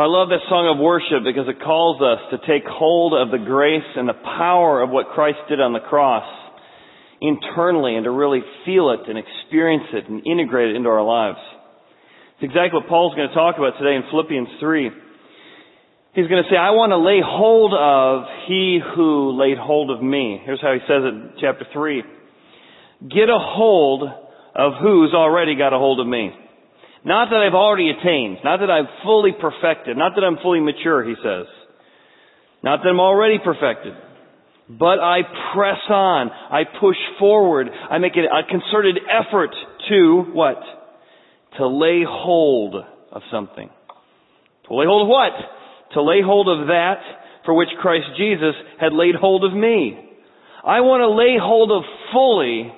I love this song of worship because it calls us to take hold of the grace and the power of what Christ did on the cross internally and to really feel it and experience it and integrate it into our lives. It's exactly what Paul's going to talk about today in Philippians 3. He's going to say, I want to lay hold of he who laid hold of me. Here's how he says it in chapter 3. Get a hold of who's already got a hold of me. Not that I've already attained, not that I've fully perfected, not that I'm fully mature, he says. Not that I'm already perfected. But I press on. I push forward. I make a concerted effort to what? To lay hold of something. To lay hold of what? To lay hold of that for which Christ Jesus had laid hold of me. I want to lay hold of fully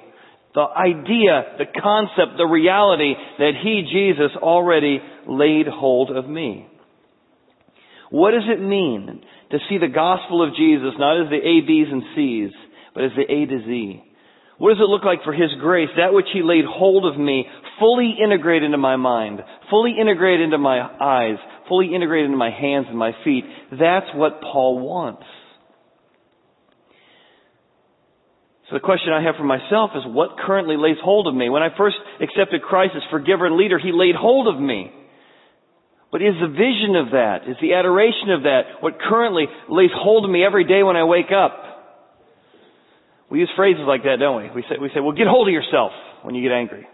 the idea, the concept, the reality that He, Jesus, already laid hold of me. What does it mean to see the gospel of Jesus not as the A, B's, and C's, but as the A to Z? What does it look like for His grace, that which He laid hold of me, fully integrated into my mind, fully integrated into my eyes, fully integrated into my hands and my feet? That's what Paul wants. So the question I have for myself is what currently lays hold of me? When I first accepted Christ as forgiver and leader, He laid hold of me. But is the vision of that, is the adoration of that what currently lays hold of me every day when I wake up? We use phrases like that, don't we? We say, we say, well, get hold of yourself when you get angry.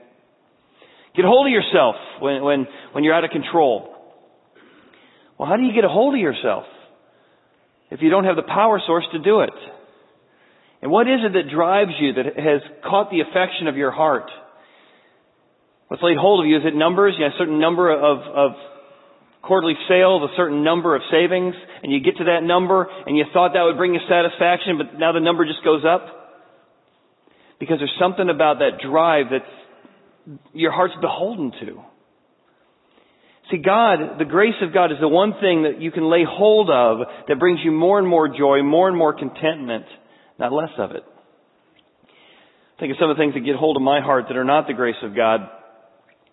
Get hold of yourself when, when, when you're out of control. Well, how do you get a hold of yourself if you don't have the power source to do it? And what is it that drives you, that has caught the affection of your heart? What's laid hold of you? Is it numbers? You have a certain number of, of quarterly sales, a certain number of savings, and you get to that number, and you thought that would bring you satisfaction, but now the number just goes up? Because there's something about that drive that your heart's beholden to. See, God, the grace of God is the one thing that you can lay hold of that brings you more and more joy, more and more contentment not less of it. Think of some of the things that get hold of my heart that are not the grace of God.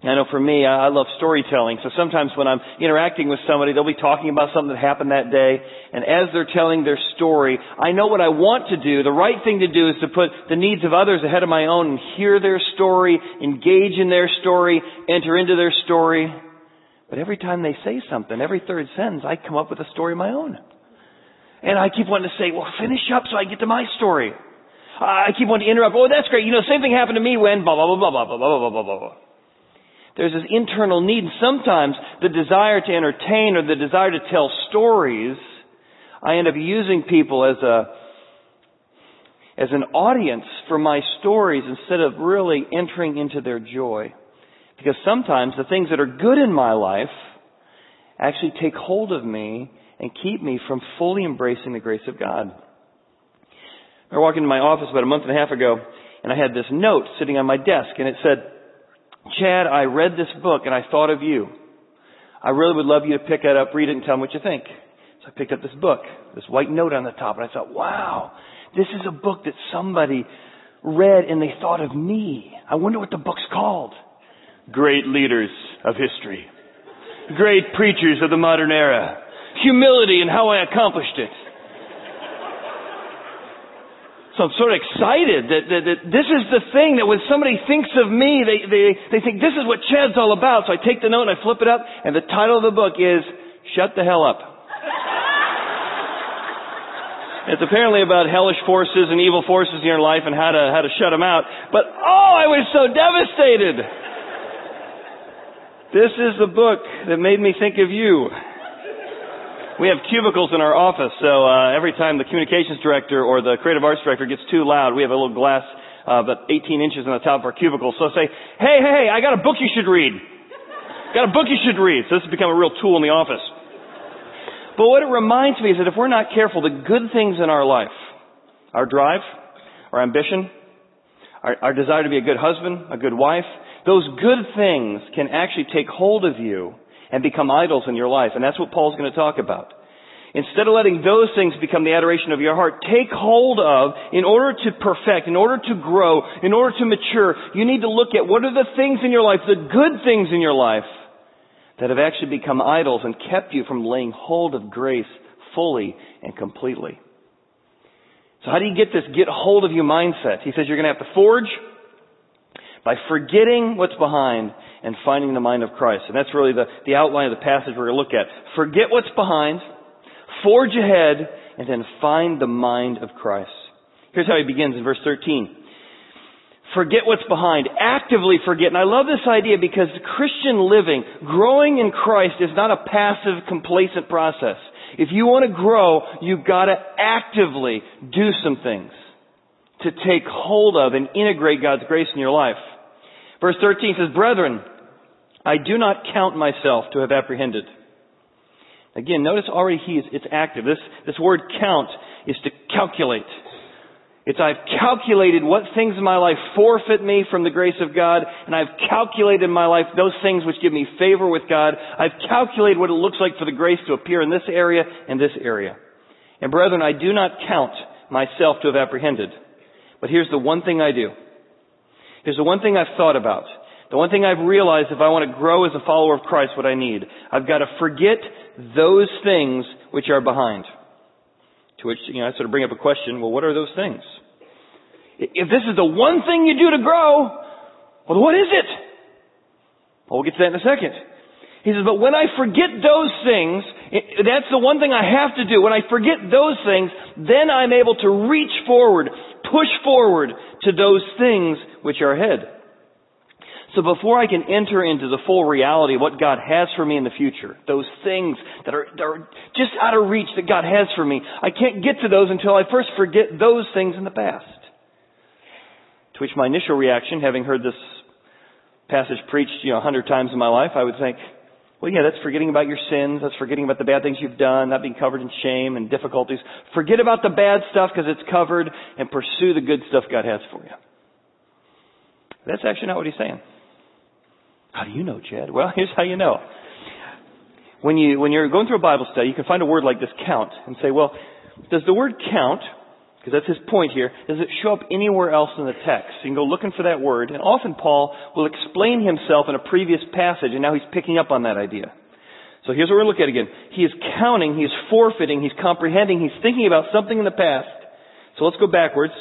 I know for me, I love storytelling. So sometimes when I'm interacting with somebody, they'll be talking about something that happened that day. And as they're telling their story, I know what I want to do. The right thing to do is to put the needs of others ahead of my own and hear their story, engage in their story, enter into their story. But every time they say something, every third sentence, I come up with a story of my own. And I keep wanting to say, well, finish up so I get to my story. I keep wanting to interrupt. Oh, that's great. You know, same thing happened to me when blah, blah, blah, blah, blah, blah, blah, blah, blah, blah. There's this internal need. And sometimes the desire to entertain or the desire to tell stories, I end up using people as a, as an audience for my stories instead of really entering into their joy. Because sometimes the things that are good in my life actually take hold of me and keep me from fully embracing the grace of God. I walked into my office about a month and a half ago, and I had this note sitting on my desk, and it said, Chad, I read this book and I thought of you. I really would love you to pick it up, read it, and tell me what you think. So I picked up this book, this white note on the top, and I thought, wow, this is a book that somebody read and they thought of me. I wonder what the book's called. Great leaders of history. Great preachers of the modern era humility and how I accomplished it. So I'm sort of excited that, that, that, this is the thing that when somebody thinks of me, they, they, they think this is what Chad's all about. So I take the note and I flip it up and the title of the book is Shut the Hell Up. It's apparently about hellish forces and evil forces in your life and how to, how to shut them out. But oh, I was so devastated. This is the book that made me think of you. We have cubicles in our office, so uh, every time the communications director or the creative arts director gets too loud, we have a little glass uh, about 18 inches on the top of our cubicle. So I say, hey, hey, I got a book you should read. Got a book you should read. So this has become a real tool in the office. But what it reminds me is that if we're not careful, the good things in our life, our drive, our ambition, our, our desire to be a good husband, a good wife, those good things can actually take hold of you and become idols in your life. And that's what Paul's going to talk about. Instead of letting those things become the adoration of your heart, take hold of, in order to perfect, in order to grow, in order to mature, you need to look at what are the things in your life, the good things in your life, that have actually become idols and kept you from laying hold of grace fully and completely. So how do you get this get hold of you mindset? He says you're going to have to forge by forgetting what's behind and finding the mind of Christ. And that's really the, the outline of the passage we're going to look at. Forget what's behind, forge ahead, and then find the mind of Christ. Here's how he begins in verse 13. Forget what's behind. Actively forget. And I love this idea because Christian living, growing in Christ is not a passive, complacent process. If you want to grow, you've got to actively do some things to take hold of and integrate God's grace in your life. Verse 13 says, Brethren, I do not count myself to have apprehended. Again, notice already he is, it's active. This, this word count is to calculate. It's I've calculated what things in my life forfeit me from the grace of God, and I've calculated in my life those things which give me favor with God. I've calculated what it looks like for the grace to appear in this area and this area. And brethren, I do not count myself to have apprehended. But here's the one thing I do. Here's the one thing I've thought about. The one thing I've realized if I want to grow as a follower of Christ, what I need. I've got to forget those things which are behind. To which, you know, I sort of bring up a question, well, what are those things? If this is the one thing you do to grow, well, what is it? Well, we'll get to that in a second. He says, but when I forget those things, that's the one thing I have to do. When I forget those things, then I'm able to reach forward, push forward to those things which are ahead. So before I can enter into the full reality of what God has for me in the future, those things that are, that are just out of reach that God has for me, I can't get to those until I first forget those things in the past. To which my initial reaction, having heard this passage preached, you know, a hundred times in my life, I would think, well, yeah, that's forgetting about your sins. That's forgetting about the bad things you've done, not being covered in shame and difficulties. Forget about the bad stuff because it's covered and pursue the good stuff God has for you. That's actually not what he's saying. How do you know, Chad? Well, here's how you know. When you, when you're going through a Bible study, you can find a word like this, count, and say, well, does the word count, because that's his point here, does it show up anywhere else in the text? You can go looking for that word, and often Paul will explain himself in a previous passage, and now he's picking up on that idea. So here's what we're looking at again. He is counting, he's forfeiting, he's comprehending, he's thinking about something in the past. So let's go backwards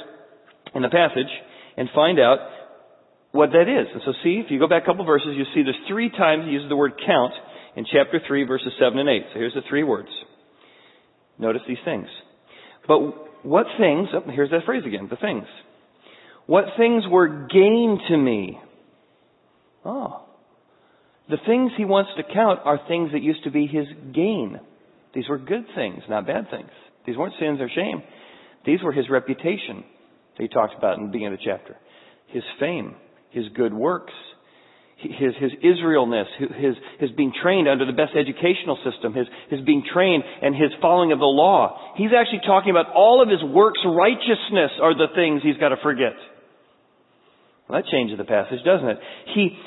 in the passage and find out what that is. And so see, if you go back a couple verses, you see there's three times he uses the word count in chapter 3 verses 7 and 8. So here's the three words. Notice these things. But what things, oh, here's that phrase again, the things. What things were gain to me? Oh. The things he wants to count are things that used to be his gain. These were good things, not bad things. These weren't sins or shame. These were his reputation that he talks about in the beginning of the chapter. His fame his good works, his, his Israelness, his, his being trained under the best educational system, his, his being trained and his following of the law. He's actually talking about all of his works righteousness are the things he's got to forget. Well, that changes the passage, doesn't it? He,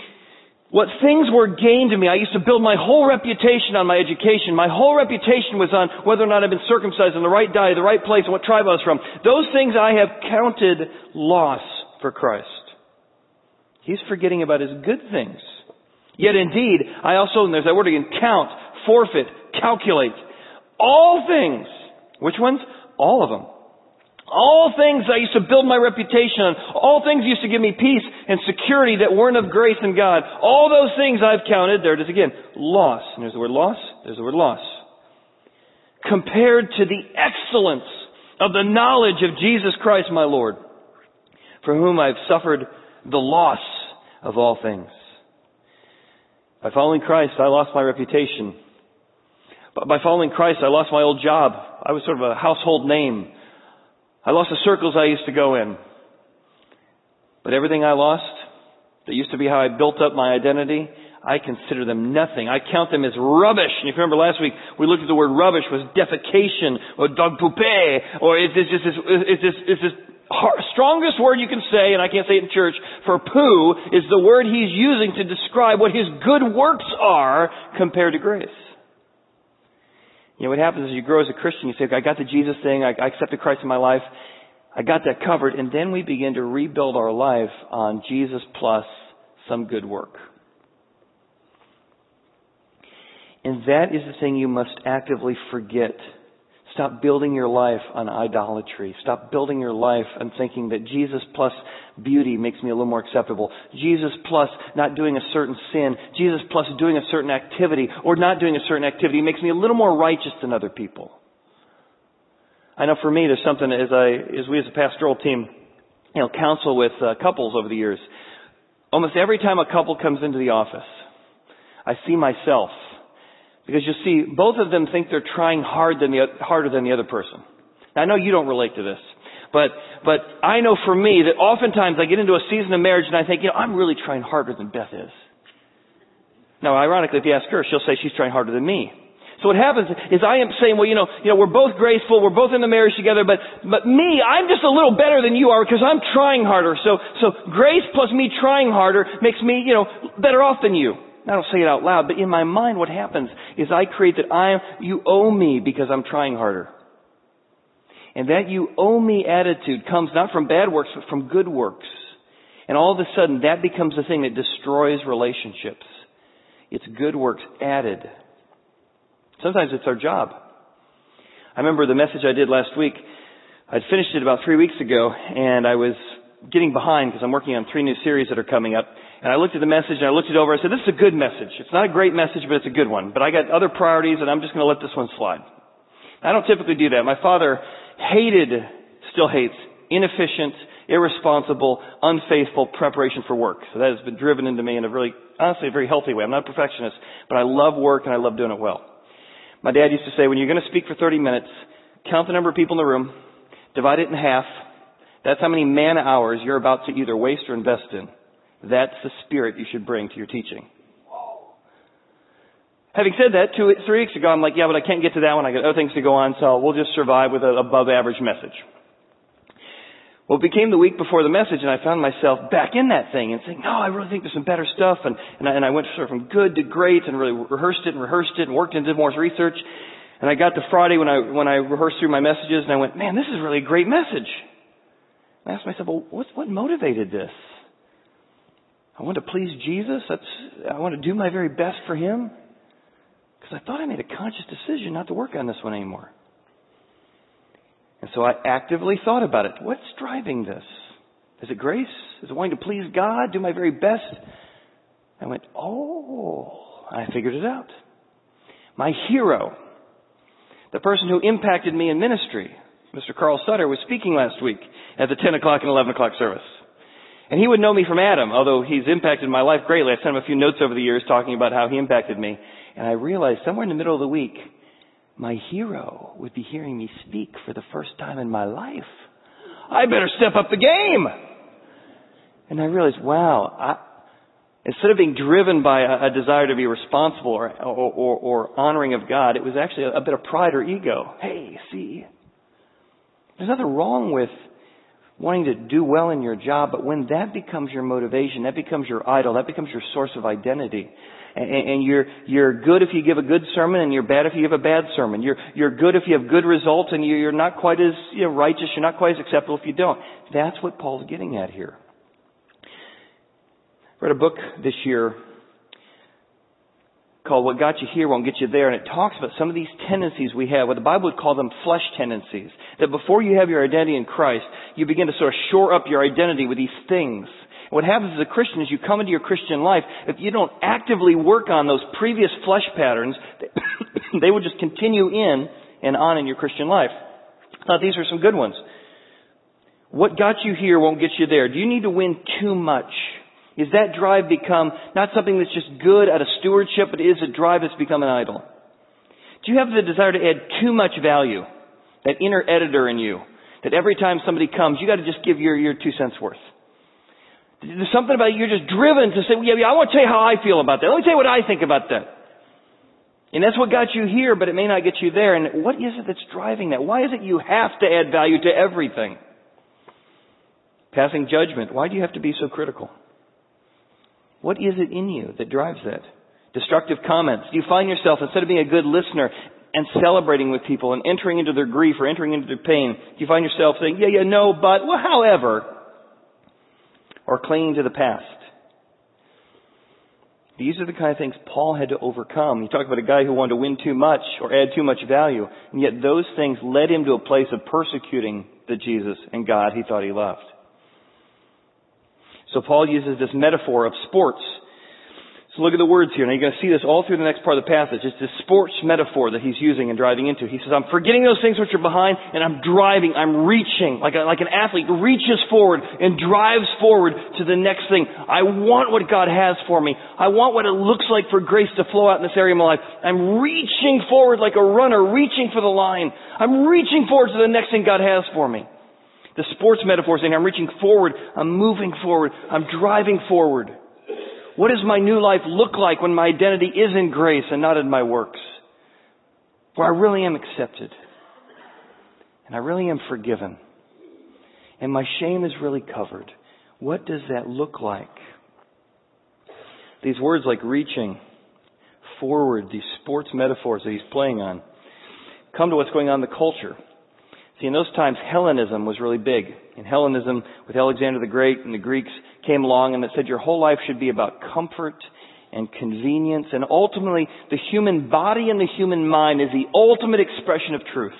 what things were gained to me, I used to build my whole reputation on my education. My whole reputation was on whether or not I'd been circumcised in the right diet, the right place, and what tribe I was from. Those things I have counted loss for Christ. He's forgetting about his good things. Yet indeed, I also, and there's that word again, count, forfeit, calculate. All things. Which ones? All of them. All things I used to build my reputation on. All things used to give me peace and security that weren't of grace in God. All those things I've counted, there it is again, loss. And there's the word loss, there's the word loss. Compared to the excellence of the knowledge of Jesus Christ my Lord, for whom I've suffered the loss of all things. By following Christ, I lost my reputation. But by following Christ, I lost my old job. I was sort of a household name. I lost the circles I used to go in. But everything I lost, that used to be how I built up my identity, I consider them nothing. I count them as rubbish. And if you remember last week, we looked at the word rubbish was defecation or dog poupée or is this, is this, is this, is this strongest word you can say, and I can't say it in church, for poo is the word he's using to describe what his good works are compared to grace. You know, what happens is you grow as a Christian, you say, I got the Jesus thing, I, I accepted Christ in my life, I got that covered, and then we begin to rebuild our life on Jesus plus some good work. And that is the thing you must actively forget. Stop building your life on idolatry. Stop building your life on thinking that Jesus plus beauty makes me a little more acceptable. Jesus plus not doing a certain sin. Jesus plus doing a certain activity or not doing a certain activity makes me a little more righteous than other people. I know for me there's something as I, as we as a pastoral team, you know, counsel with uh, couples over the years. Almost every time a couple comes into the office, I see myself because you see, both of them think they're trying hard than the, harder than the other person. Now, I know you don't relate to this, but, but I know for me that oftentimes I get into a season of marriage and I think, you know, I'm really trying harder than Beth is. Now, ironically, if you ask her, she'll say she's trying harder than me. So what happens is I am saying, well, you know, you know, we're both graceful, we're both in the marriage together, but, but me, I'm just a little better than you are because I'm trying harder. So, so grace plus me trying harder makes me, you know, better off than you. I don't say it out loud, but in my mind what happens is I create that I you owe me because I'm trying harder. And that you owe me attitude comes not from bad works, but from good works. And all of a sudden that becomes the thing that destroys relationships. It's good works added. Sometimes it's our job. I remember the message I did last week. I'd finished it about three weeks ago and I was getting behind because I'm working on three new series that are coming up. And I looked at the message and I looked it over. I said, this is a good message. It's not a great message, but it's a good one. But I got other priorities and I'm just going to let this one slide. I don't typically do that. My father hated, still hates, inefficient, irresponsible, unfaithful preparation for work. So that has been driven into me in a really, honestly, a very healthy way. I'm not a perfectionist, but I love work and I love doing it well. My dad used to say, when you're going to speak for 30 minutes, count the number of people in the room, divide it in half. That's how many man hours you're about to either waste or invest in. That's the spirit you should bring to your teaching. Having said that, two, three weeks ago, I'm like, yeah, but I can't get to that one. I got other things to go on, so we'll just survive with an above average message. Well, it became the week before the message, and I found myself back in that thing and saying, no, I really think there's some better stuff. And, and, I, and I went sort of from good to great and really rehearsed it and rehearsed it and worked and did more research. And I got to Friday when I, when I rehearsed through my messages, and I went, man, this is really a great message. And I asked myself, well, what, what motivated this? I want to please Jesus. That's, I want to do my very best for Him. Because I thought I made a conscious decision not to work on this one anymore. And so I actively thought about it. What's driving this? Is it grace? Is it wanting to please God? Do my very best? I went, oh, I figured it out. My hero, the person who impacted me in ministry, Mr. Carl Sutter, was speaking last week at the 10 o'clock and 11 o'clock service. And he would know me from Adam, although he's impacted my life greatly. I sent him a few notes over the years talking about how he impacted me. And I realized somewhere in the middle of the week, my hero would be hearing me speak for the first time in my life. I better step up the game! And I realized, wow, I, instead of being driven by a, a desire to be responsible or, or, or, or, honoring of God, it was actually a, a bit of pride or ego. Hey, see, there's nothing wrong with wanting to do well in your job, but when that becomes your motivation, that becomes your idol, that becomes your source of identity. And, and you're, you're good if you give a good sermon and you're bad if you give a bad sermon. You're, you're good if you have good results and you're not quite as you know, righteous, you're not quite as acceptable if you don't. That's what Paul's getting at here. I read a book this year called What Got You Here Won't Get You There, and it talks about some of these tendencies we have, what the Bible would call them flesh tendencies. That before you have your identity in Christ, you begin to sort of shore up your identity with these things. What happens as a Christian is you come into your Christian life, if you don't actively work on those previous flesh patterns, they will just continue in and on in your Christian life. Thought these are some good ones. What got you here won't get you there. Do you need to win too much? Is that drive become not something that's just good out of stewardship, but is a drive that's become an idol? Do you have the desire to add too much value? That inner editor in you. That every time somebody comes, you gotta just give your, your two cents worth. There's something about you, you're just driven to say, well, yeah, I want to tell you how I feel about that. Let me tell you what I think about that. And that's what got you here, but it may not get you there. And what is it that's driving that? Why is it you have to add value to everything? Passing judgment. Why do you have to be so critical? What is it in you that drives that? Destructive comments. Do you find yourself, instead of being a good listener and celebrating with people and entering into their grief or entering into their pain, do you find yourself saying, yeah, yeah, no, but, well, however, or clinging to the past? These are the kind of things Paul had to overcome. He talked about a guy who wanted to win too much or add too much value, and yet those things led him to a place of persecuting the Jesus and God he thought he loved. So Paul uses this metaphor of sports so look at the words here. Now you're going to see this all through the next part of the passage. It's this sports metaphor that he's using and driving into. He says, I'm forgetting those things which are behind and I'm driving, I'm reaching, like, a, like an athlete reaches forward and drives forward to the next thing. I want what God has for me. I want what it looks like for grace to flow out in this area of my life. I'm reaching forward like a runner, reaching for the line. I'm reaching forward to the next thing God has for me. The sports metaphor saying I'm reaching forward, I'm moving forward, I'm driving forward. What does my new life look like when my identity is in grace and not in my works? Where I really am accepted. And I really am forgiven. And my shame is really covered. What does that look like? These words like reaching, forward, these sports metaphors that he's playing on, come to what's going on in the culture. See, in those times, Hellenism was really big. In Hellenism, with Alexander the Great and the Greeks came along and it said your whole life should be about comfort and convenience and ultimately the human body and the human mind is the ultimate expression of truth.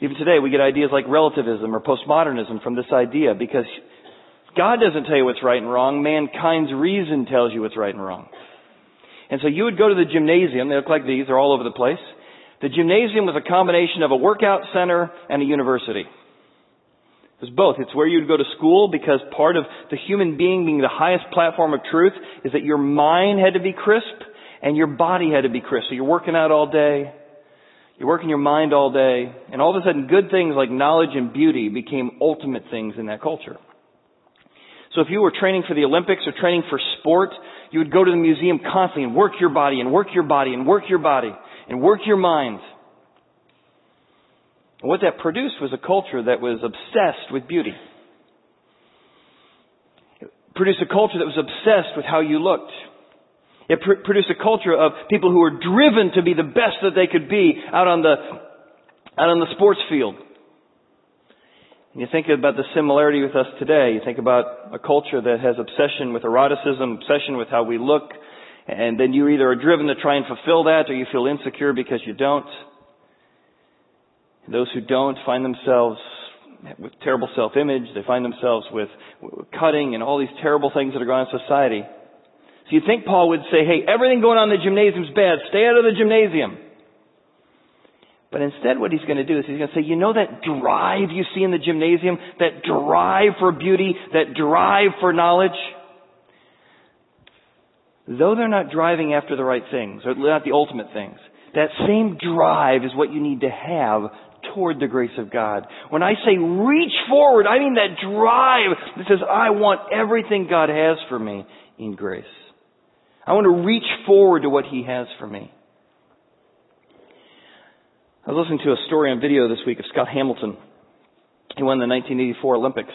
Even today we get ideas like relativism or postmodernism from this idea because God doesn't tell you what's right and wrong, mankind's reason tells you what's right and wrong. And so you would go to the gymnasium, they look like these, they're all over the place. The gymnasium was a combination of a workout center and a university. It was both. It's where you'd go to school because part of the human being being the highest platform of truth is that your mind had to be crisp and your body had to be crisp. So you're working out all day. You're working your mind all day. And all of a sudden good things like knowledge and beauty became ultimate things in that culture. So if you were training for the Olympics or training for sport, you would go to the museum constantly and work your body and work your body and work your body and work your mind. And what that produced was a culture that was obsessed with beauty. It produced a culture that was obsessed with how you looked. It pr- produced a culture of people who were driven to be the best that they could be out on the, out on the sports field. And you think about the similarity with us today. You think about a culture that has obsession with eroticism, obsession with how we look, and then you either are driven to try and fulfill that or you feel insecure because you don't. Those who don't find themselves with terrible self-image. They find themselves with, cutting and all these terrible things that are going on in society. So you think Paul would say, hey, everything going on in the gymnasium is bad. Stay out of the gymnasium. But instead what he's going to do is he's going to say, you know that drive you see in the gymnasium? That drive for beauty? That drive for knowledge? Though they're not driving after the right things, or not the ultimate things, that same drive is what you need to have toward the grace of God. When I say reach forward, I mean that drive that says, I want everything God has for me in grace. I want to reach forward to what He has for me. I was listening to a story on video this week of Scott Hamilton. He won the 1984 Olympics.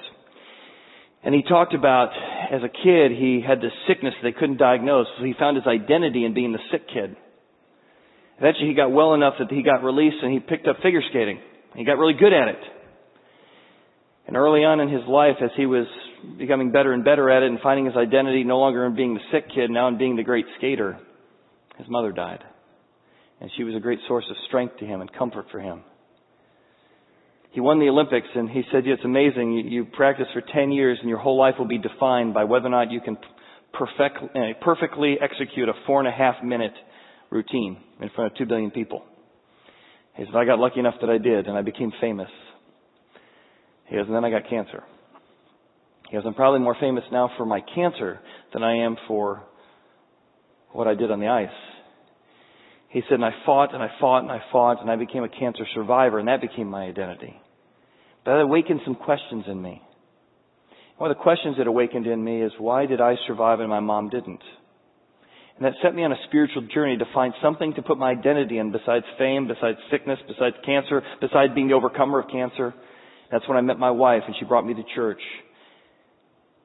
And he talked about, as a kid, he had this sickness they couldn't diagnose, so he found his identity in being the sick kid. Eventually he got well enough that he got released and he picked up figure skating. He got really good at it. And early on in his life, as he was becoming better and better at it and finding his identity no longer in being the sick kid, now in being the great skater, his mother died. And she was a great source of strength to him and comfort for him he won the Olympics and he said, yeah, it's amazing. You, you practice for 10 years and your whole life will be defined by whether or not you can perfect, uh, perfectly execute a four and a half minute routine in front of two billion people. He said, I got lucky enough that I did and I became famous. He goes, and then I got cancer. He goes, I'm probably more famous now for my cancer than I am for what I did on the ice. He said, and I fought and I fought and I fought and I became a cancer survivor and that became my identity. That awakened some questions in me. One of the questions that awakened in me is why did I survive and my mom didn't? And that set me on a spiritual journey to find something to put my identity in besides fame, besides sickness, besides cancer, besides being the overcomer of cancer. That's when I met my wife and she brought me to church.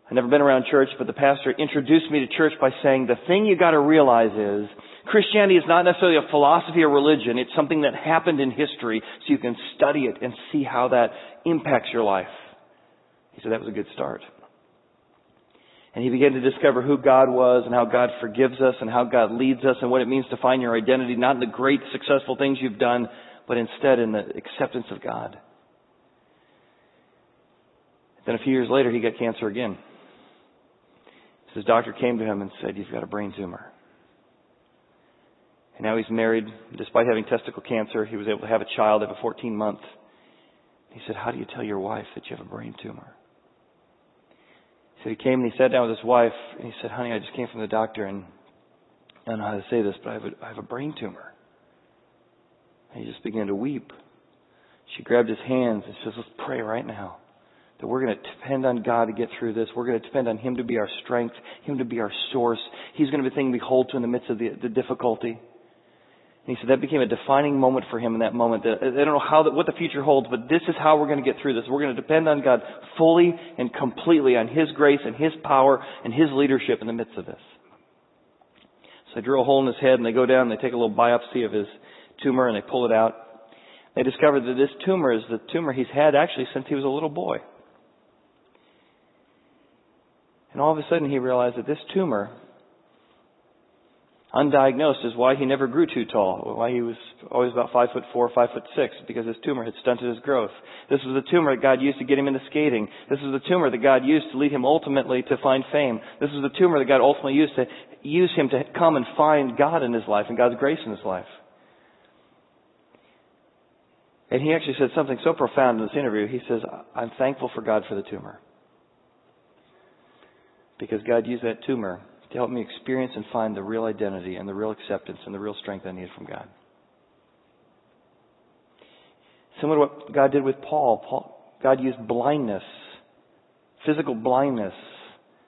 I'd never been around church, but the pastor introduced me to church by saying, the thing you gotta realize is, Christianity is not necessarily a philosophy or religion. It's something that happened in history so you can study it and see how that impacts your life. He said that was a good start. And he began to discover who God was and how God forgives us and how God leads us and what it means to find your identity, not in the great successful things you've done, but instead in the acceptance of God. Then a few years later, he got cancer again. His doctor came to him and said, You've got a brain tumor. And now he's married. Despite having testicle cancer, he was able to have a child at 14 months. He said, How do you tell your wife that you have a brain tumor? So he came and he sat down with his wife and he said, Honey, I just came from the doctor and I don't know how to say this, but I have a, I have a brain tumor. And he just began to weep. She grabbed his hands and says, Let's pray right now. That we're going to depend on God to get through this. We're going to depend on Him to be our strength, Him to be our source. He's going to be the thing we hold to in the midst of the, the difficulty. And he said that became a defining moment for him in that moment. I don't know how that, what the future holds, but this is how we're going to get through this. We're going to depend on God fully and completely on His grace and His power and His leadership in the midst of this. So they drill a hole in his head and they go down and they take a little biopsy of his tumor and they pull it out. They discover that this tumor is the tumor he's had actually since he was a little boy. And all of a sudden he realized that this tumor undiagnosed is why he never grew too tall, why he was always about five foot four, five foot six, because his tumor had stunted his growth. This was the tumor that God used to get him into skating. This was the tumor that God used to lead him ultimately to find fame. This was the tumor that God ultimately used to use him to come and find God in his life and God's grace in his life. And he actually said something so profound in this interview. He says, I'm thankful for God for the tumor. Because God used that tumor to help me experience and find the real identity and the real acceptance and the real strength I need from God. Similar to what God did with Paul. Paul God used blindness, physical blindness,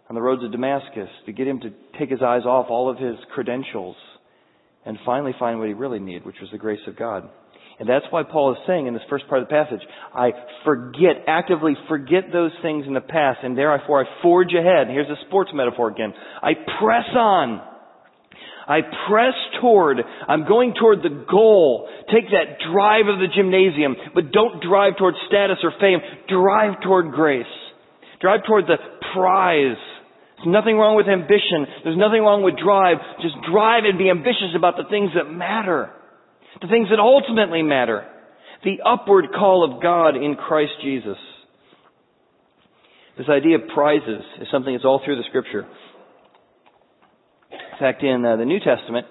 on the roads of Damascus to get him to take his eyes off all of his credentials and finally find what he really needed, which was the grace of God. And that's why Paul is saying in this first part of the passage, I forget, actively forget those things in the past, and therefore I forge ahead. Here's a sports metaphor again. I press on. I press toward, I'm going toward the goal. Take that drive of the gymnasium, but don't drive toward status or fame. Drive toward grace. Drive toward the prize. There's nothing wrong with ambition. There's nothing wrong with drive. Just drive and be ambitious about the things that matter the things that ultimately matter, the upward call of God in Christ Jesus. This idea of prizes is something that's all through the scripture. In fact, in uh, the New Testament,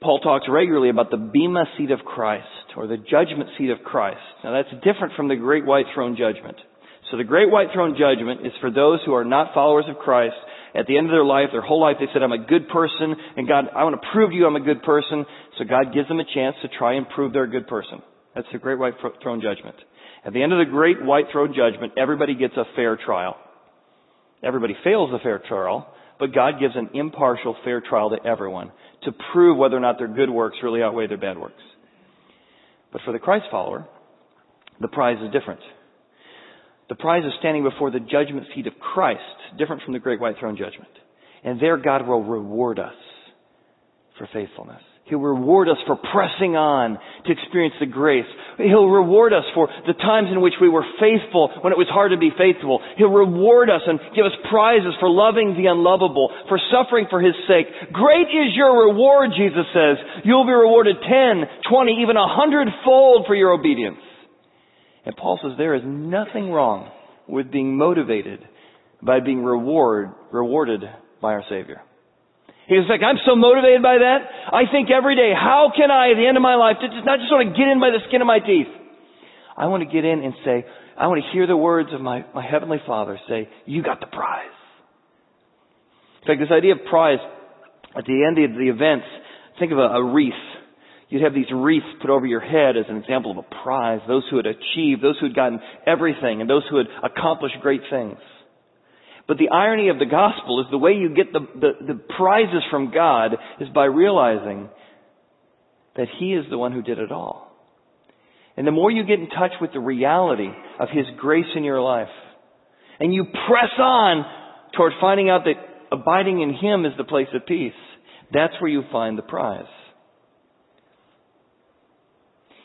Paul talks regularly about the bema seat of Christ, or the judgment seat of Christ. Now that's different from the great white throne judgment. So the great white throne judgment is for those who are not followers of Christ at the end of their life, their whole life, they said, I'm a good person, and God, I want to prove to you I'm a good person. So God gives them a chance to try and prove they're a good person. That's the great white throne judgment. At the end of the great white throne judgment, everybody gets a fair trial. Everybody fails the fair trial, but God gives an impartial fair trial to everyone to prove whether or not their good works really outweigh their bad works. But for the Christ follower, the prize is different. The prize is standing before the judgment seat of Christ, different from the great white throne judgment. And there God will reward us for faithfulness. He'll reward us for pressing on to experience the grace. He'll reward us for the times in which we were faithful when it was hard to be faithful. He'll reward us and give us prizes for loving the unlovable, for suffering for His sake. Great is your reward, Jesus says. You'll be rewarded ten, twenty, even a hundredfold for your obedience. And Paul says there is nothing wrong with being motivated by being reward, rewarded by our Savior. He's like, I'm so motivated by that. I think every day, how can I, at the end of my life, just not just sort of get in by the skin of my teeth? I want to get in and say, I want to hear the words of my, my Heavenly Father say, you got the prize. In fact, this idea of prize, at the end of the events, think of a, a wreath You'd have these wreaths put over your head as an example of a prize, those who had achieved, those who had gotten everything, and those who had accomplished great things. But the irony of the gospel is the way you get the, the, the prizes from God is by realizing that He is the one who did it all. And the more you get in touch with the reality of His grace in your life, and you press on toward finding out that abiding in Him is the place of peace, that's where you find the prize.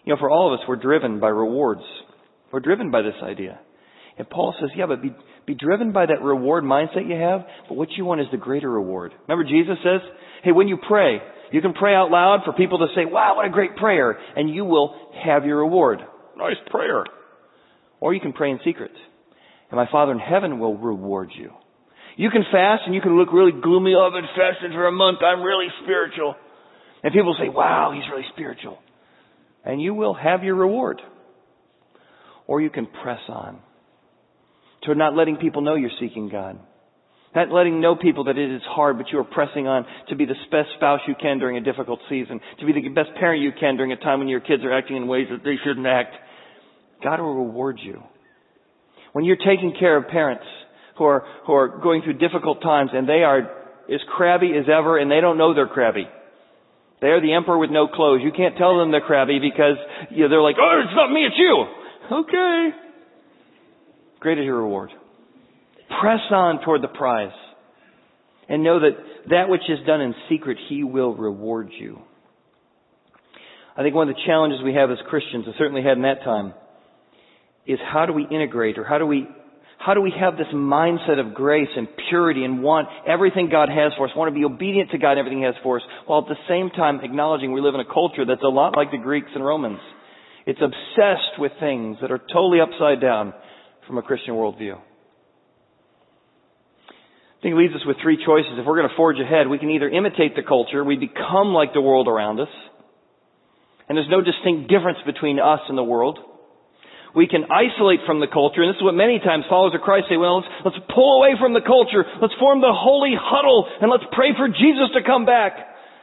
You know, for all of us, we're driven by rewards. We're driven by this idea. And Paul says, yeah, but be, Be driven by that reward mindset you have, but what you want is the greater reward. Remember Jesus says, hey, when you pray, you can pray out loud for people to say, wow, what a great prayer, and you will have your reward. Nice prayer. Or you can pray in secret, and my Father in heaven will reward you. You can fast and you can look really gloomy. Oh, I've been fasting for a month. I'm really spiritual. And people say, wow, he's really spiritual. And you will have your reward. Or you can press on to not letting people know you're seeking God. Not letting know people that it is hard, but you are pressing on to be the best spouse you can during a difficult season, to be the best parent you can during a time when your kids are acting in ways that they shouldn't act. God will reward you. When you're taking care of parents who are, who are going through difficult times and they are as crabby as ever and they don't know they're crabby. They are the emperor with no clothes. You can't tell them they're crabby because you know, they're like, oh, it's not me, it's you. Okay. Great is your reward. Press on toward the prize. And know that that which is done in secret, He will reward you. I think one of the challenges we have as Christians, and certainly had in that time, is how do we integrate or how do we how do we have this mindset of grace and purity and want everything God has for us, want to be obedient to God and everything He has for us, while at the same time acknowledging we live in a culture that's a lot like the Greeks and Romans. It's obsessed with things that are totally upside down from a Christian worldview. I think it leaves us with three choices. If we're going to forge ahead, we can either imitate the culture, we become like the world around us, and there's no distinct difference between us and the world. We can isolate from the culture, and this is what many times followers of Christ say, well, let's, let's pull away from the culture, let's form the holy huddle, and let's pray for Jesus to come back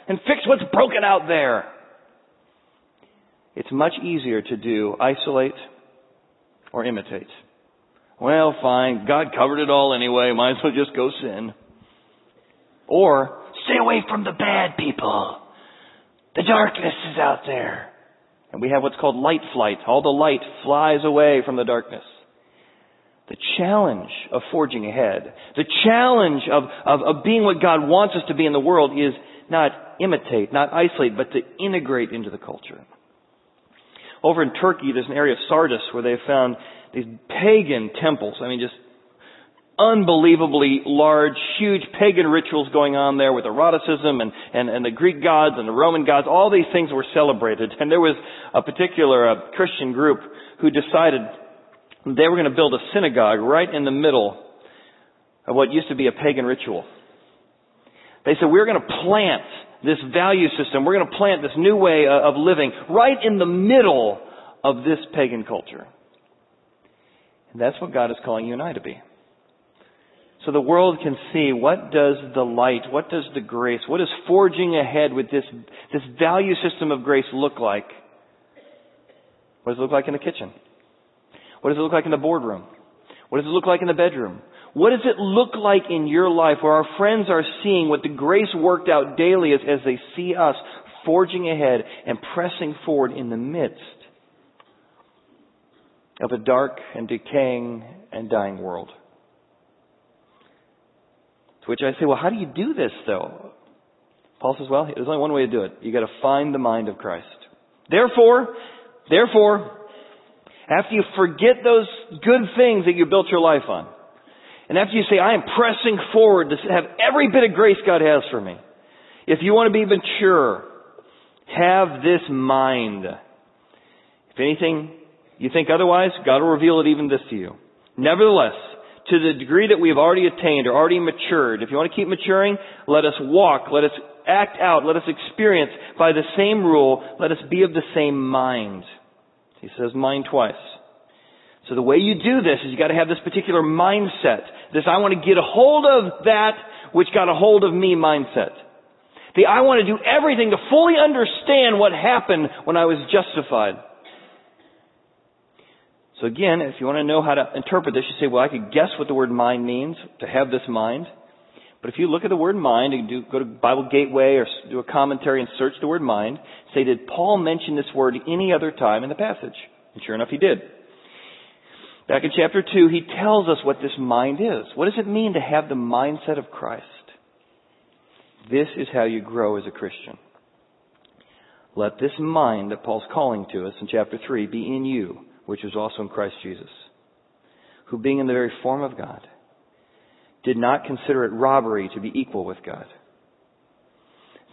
and fix what's broken out there. It's much easier to do isolate or imitate. Well, fine. God covered it all anyway. Might as well just go sin. Or stay away from the bad people. The darkness is out there. And we have what's called light flight. All the light flies away from the darkness. The challenge of forging ahead, the challenge of, of, of being what God wants us to be in the world is not imitate, not isolate, but to integrate into the culture. Over in Turkey, there's an area of Sardis where they found these pagan temples. I mean, just unbelievably large, huge pagan rituals going on there with eroticism and, and, and the Greek gods and the Roman gods. All these things were celebrated. And there was a particular uh, Christian group who decided they were going to build a synagogue right in the middle of what used to be a pagan ritual. They said, we're going to plant this value system. We're going to plant this new way uh, of living right in the middle of this pagan culture. And that's what God is calling you and I to be. So the world can see what does the light, what does the grace, what does forging ahead with this, this value system of grace look like? What does it look like in the kitchen? What does it look like in the boardroom? What does it look like in the bedroom? What does it look like in your life where our friends are seeing what the grace worked out daily as, as they see us forging ahead and pressing forward in the midst of a dark and decaying and dying world? To which I say, well, how do you do this though? Paul says, well, there's only one way to do it. You gotta find the mind of Christ. Therefore, therefore, after you forget those good things that you built your life on, and after you say, I am pressing forward to have every bit of grace God has for me, if you want to be mature, have this mind. If anything you think otherwise, God will reveal it even this to you. Nevertheless, to the degree that we have already attained or already matured. If you want to keep maturing, let us walk, let us act out, let us experience by the same rule, let us be of the same mind. He says mind twice. So the way you do this is you gotta have this particular mindset. This I want to get a hold of that which got a hold of me mindset. The I want to do everything to fully understand what happened when I was justified. So again, if you want to know how to interpret this, you say, well, I could guess what the word mind means, to have this mind. But if you look at the word mind do, go to Bible Gateway or do a commentary and search the word mind, say, did Paul mention this word any other time in the passage? And sure enough, he did. Back in chapter 2, he tells us what this mind is. What does it mean to have the mindset of Christ? This is how you grow as a Christian. Let this mind that Paul's calling to us in chapter 3 be in you which was also in Christ Jesus, who being in the very form of God, did not consider it robbery to be equal with God.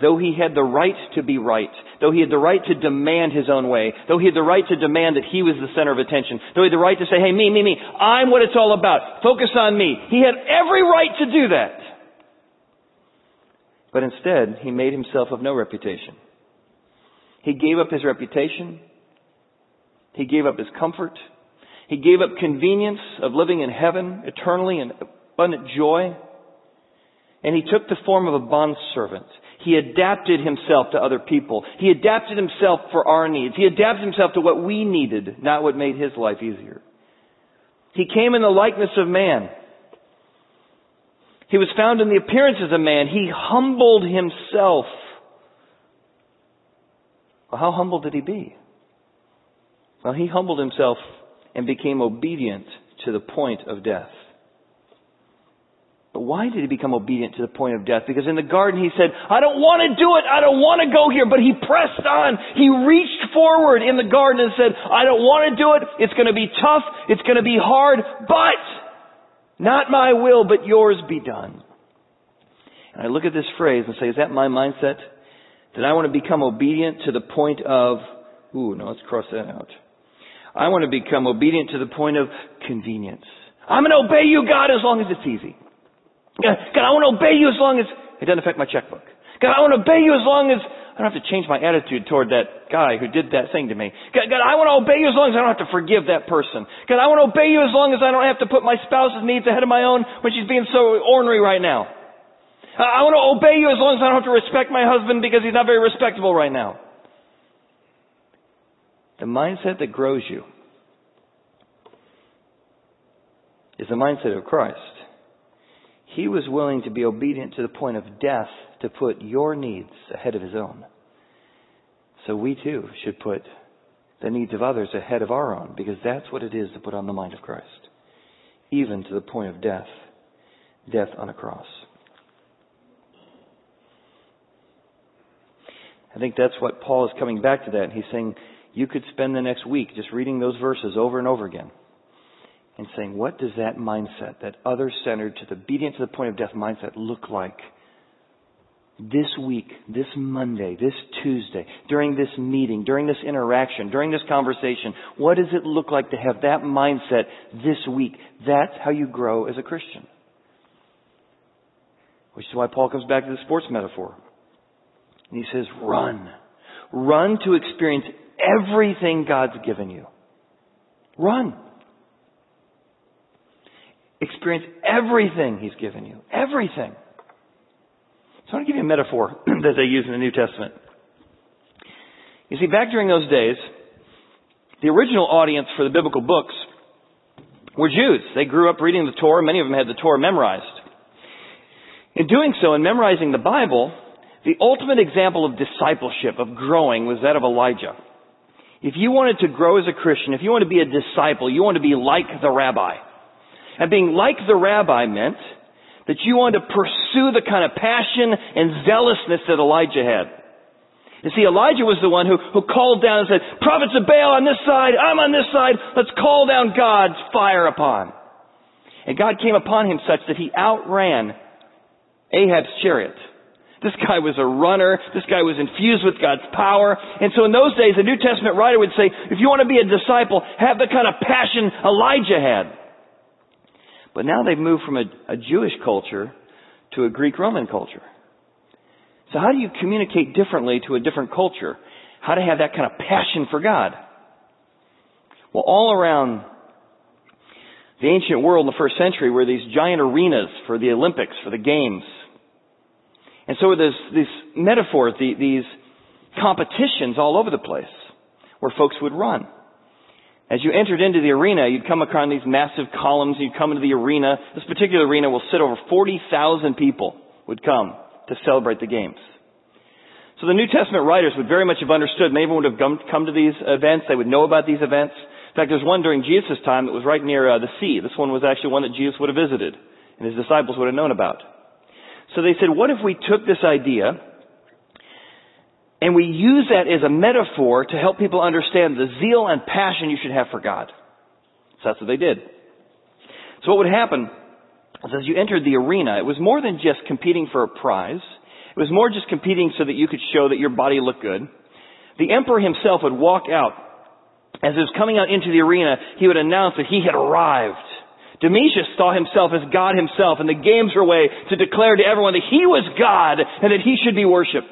Though he had the right to be right, though he had the right to demand his own way, though he had the right to demand that he was the center of attention, though he had the right to say, hey, me, me, me, I'm what it's all about. Focus on me. He had every right to do that. But instead, he made himself of no reputation. He gave up his reputation. He gave up his comfort. He gave up convenience of living in heaven eternally in abundant joy. And he took the form of a bondservant. He adapted himself to other people. He adapted himself for our needs. He adapted himself to what we needed, not what made his life easier. He came in the likeness of man. He was found in the appearance as a man. He humbled himself. Well, how humble did he be? Well, he humbled himself and became obedient to the point of death. But why did he become obedient to the point of death? Because in the garden he said, I don't want to do it. I don't want to go here. But he pressed on. He reached forward in the garden and said, I don't want to do it. It's going to be tough. It's going to be hard. But not my will, but yours be done. And I look at this phrase and say, is that my mindset? That I want to become obedient to the point of, ooh, no, let's cross that out. I want to become obedient to the point of convenience. I'm going to obey you, God, as long as it's easy. God, I want to obey you as long as it doesn't affect my checkbook. God, I want to obey you as long as I don't have to change my attitude toward that guy who did that thing to me. God, God, I want to obey you as long as I don't have to forgive that person. God, I want to obey you as long as I don't have to put my spouse's needs ahead of my own when she's being so ornery right now. I want to obey you as long as I don't have to respect my husband because he's not very respectable right now. The mindset that grows you is the mindset of Christ. He was willing to be obedient to the point of death to put your needs ahead of his own. So we too should put the needs of others ahead of our own because that's what it is to put on the mind of Christ. Even to the point of death. Death on a cross. I think that's what Paul is coming back to that. He's saying you could spend the next week just reading those verses over and over again and saying, what does that mindset, that other centered to the obedient to the point of death mindset look like? This week, this Monday, this Tuesday, during this meeting, during this interaction, during this conversation, what does it look like to have that mindset this week? That's how you grow as a Christian. Which is why Paul comes back to the sports metaphor. And he says, run. Run to experience everything God's given you. Run. Experience everything He's given you. Everything. So I want to give you a metaphor that they use in the New Testament. You see, back during those days, the original audience for the biblical books were Jews. They grew up reading the Torah. Many of them had the Torah memorized. In doing so, in memorizing the Bible, the ultimate example of discipleship, of growing, was that of Elijah. If you wanted to grow as a Christian, if you want to be a disciple, you want to be like the rabbi. And being like the rabbi meant that you wanted to pursue the kind of passion and zealousness that Elijah had. You see, Elijah was the one who, who called down and said, Prophets of Baal on this side, I'm on this side, let's call down God's fire upon. And God came upon him such that he outran Ahab's chariot. This guy was a runner. This guy was infused with God's power. And so in those days, a New Testament writer would say, if you want to be a disciple, have the kind of passion Elijah had. But now they've moved from a, a Jewish culture to a Greek Roman culture. So how do you communicate differently to a different culture? How to have that kind of passion for God? Well, all around the ancient world in the first century were these giant arenas for the Olympics, for the games. And so there's these metaphors, the, these competitions all over the place where folks would run. As you entered into the arena, you'd come across these massive columns, you'd come into the arena. This particular arena will sit over 40,000 people would come to celebrate the games. So the New Testament writers would very much have understood. Maybe would have come to these events. They would know about these events. In fact, there's one during Jesus' time that was right near uh, the sea. This one was actually one that Jesus would have visited and his disciples would have known about. So they said, what if we took this idea and we use that as a metaphor to help people understand the zeal and passion you should have for God? So that's what they did. So what would happen as you entered the arena, it was more than just competing for a prize. It was more just competing so that you could show that your body looked good. The emperor himself would walk out. As he was coming out into the arena, he would announce that he had arrived. Domitius saw himself as God himself, and the games were a way to declare to everyone that he was God and that he should be worshipped.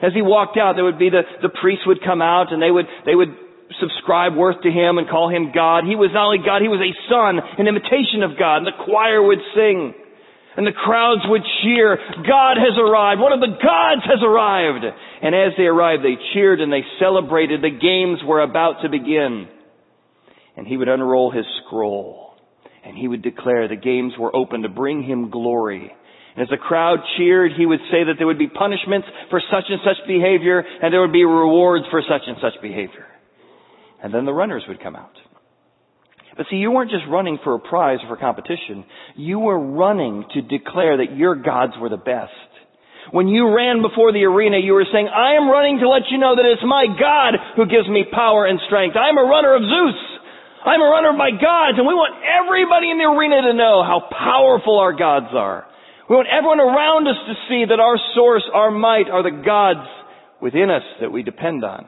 As he walked out, there would be the, the priests would come out and they would, they would subscribe worth to him and call him God. He was not only God, he was a son, an imitation of God, and the choir would sing. And the crowds would cheer, God has arrived, one of the gods has arrived. And as they arrived, they cheered and they celebrated. The games were about to begin. And he would unroll his scroll he would declare the games were open to bring him glory. And as the crowd cheered, he would say that there would be punishments for such and such behavior, and there would be rewards for such and such behavior. And then the runners would come out. But see, you weren't just running for a prize or for competition. You were running to declare that your gods were the best. When you ran before the arena, you were saying, I am running to let you know that it's my God who gives me power and strength. I am a runner of Zeus. I'm a runner of my gods, and we want everybody in the arena to know how powerful our gods are. We want everyone around us to see that our source, our might, are the gods within us that we depend on.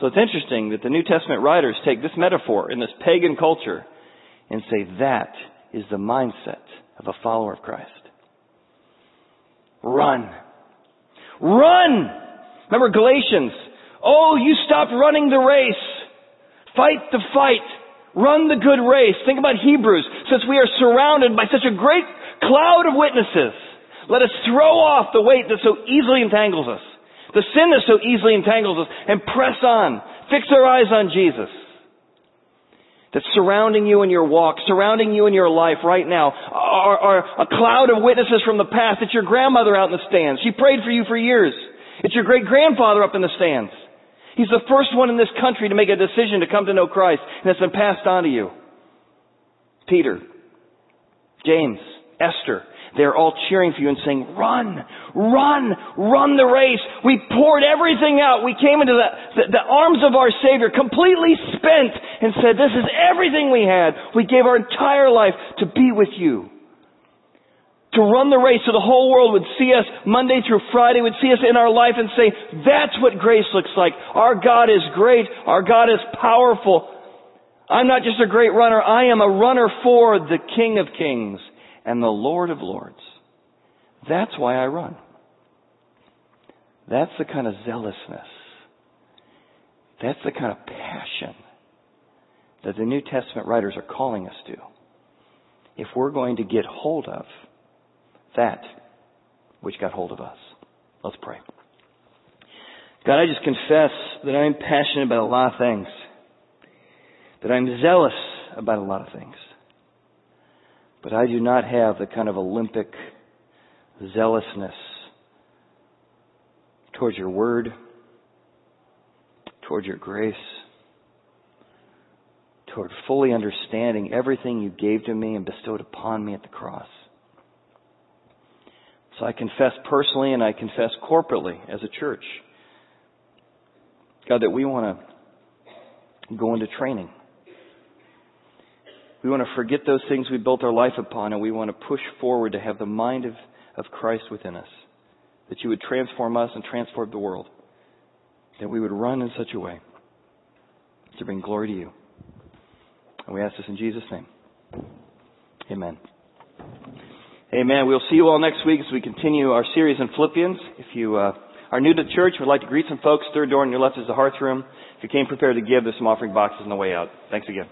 So it's interesting that the New Testament writers take this metaphor in this pagan culture and say that is the mindset of a follower of Christ. Run. Run! Remember Galatians. Oh, you stopped running the race. Fight the fight. Run the good race. Think about Hebrews. Since we are surrounded by such a great cloud of witnesses, let us throw off the weight that so easily entangles us, the sin that so easily entangles us, and press on. Fix our eyes on Jesus. That's surrounding you in your walk, surrounding you in your life right now, are, are a cloud of witnesses from the past. It's your grandmother out in the stands. She prayed for you for years. It's your great grandfather up in the stands. He's the first one in this country to make a decision to come to know Christ, and it's been passed on to you. Peter, James, Esther, they're all cheering for you and saying, run, run, run the race. We poured everything out. We came into the, the, the, arms of our Savior completely spent and said, this is everything we had. We gave our entire life to be with you to run the race so the whole world would see us Monday through Friday, would see us in our life and say, that's what grace looks like. Our God is great. Our God is powerful. I'm not just a great runner. I am a runner for the King of Kings and the Lord of Lords. That's why I run. That's the kind of zealousness. That's the kind of passion that the New Testament writers are calling us to. If we're going to get hold of that which got hold of us. Let's pray. God, I just confess that I'm passionate about a lot of things. That I'm zealous about a lot of things. But I do not have the kind of Olympic zealousness towards your word, towards your grace, toward fully understanding everything you gave to me and bestowed upon me at the cross. I confess personally and I confess corporately as a church, God, that we want to go into training. We want to forget those things we built our life upon and we want to push forward to have the mind of, of Christ within us. That you would transform us and transform the world. That we would run in such a way to bring glory to you. And we ask this in Jesus' name. Amen. Amen. We'll see you all next week as we continue our series in Philippians. If you uh, are new to church, we'd like to greet some folks, third door on your left is the hearth room. If you came prepared to give, there's some offering boxes on the way out. Thanks again.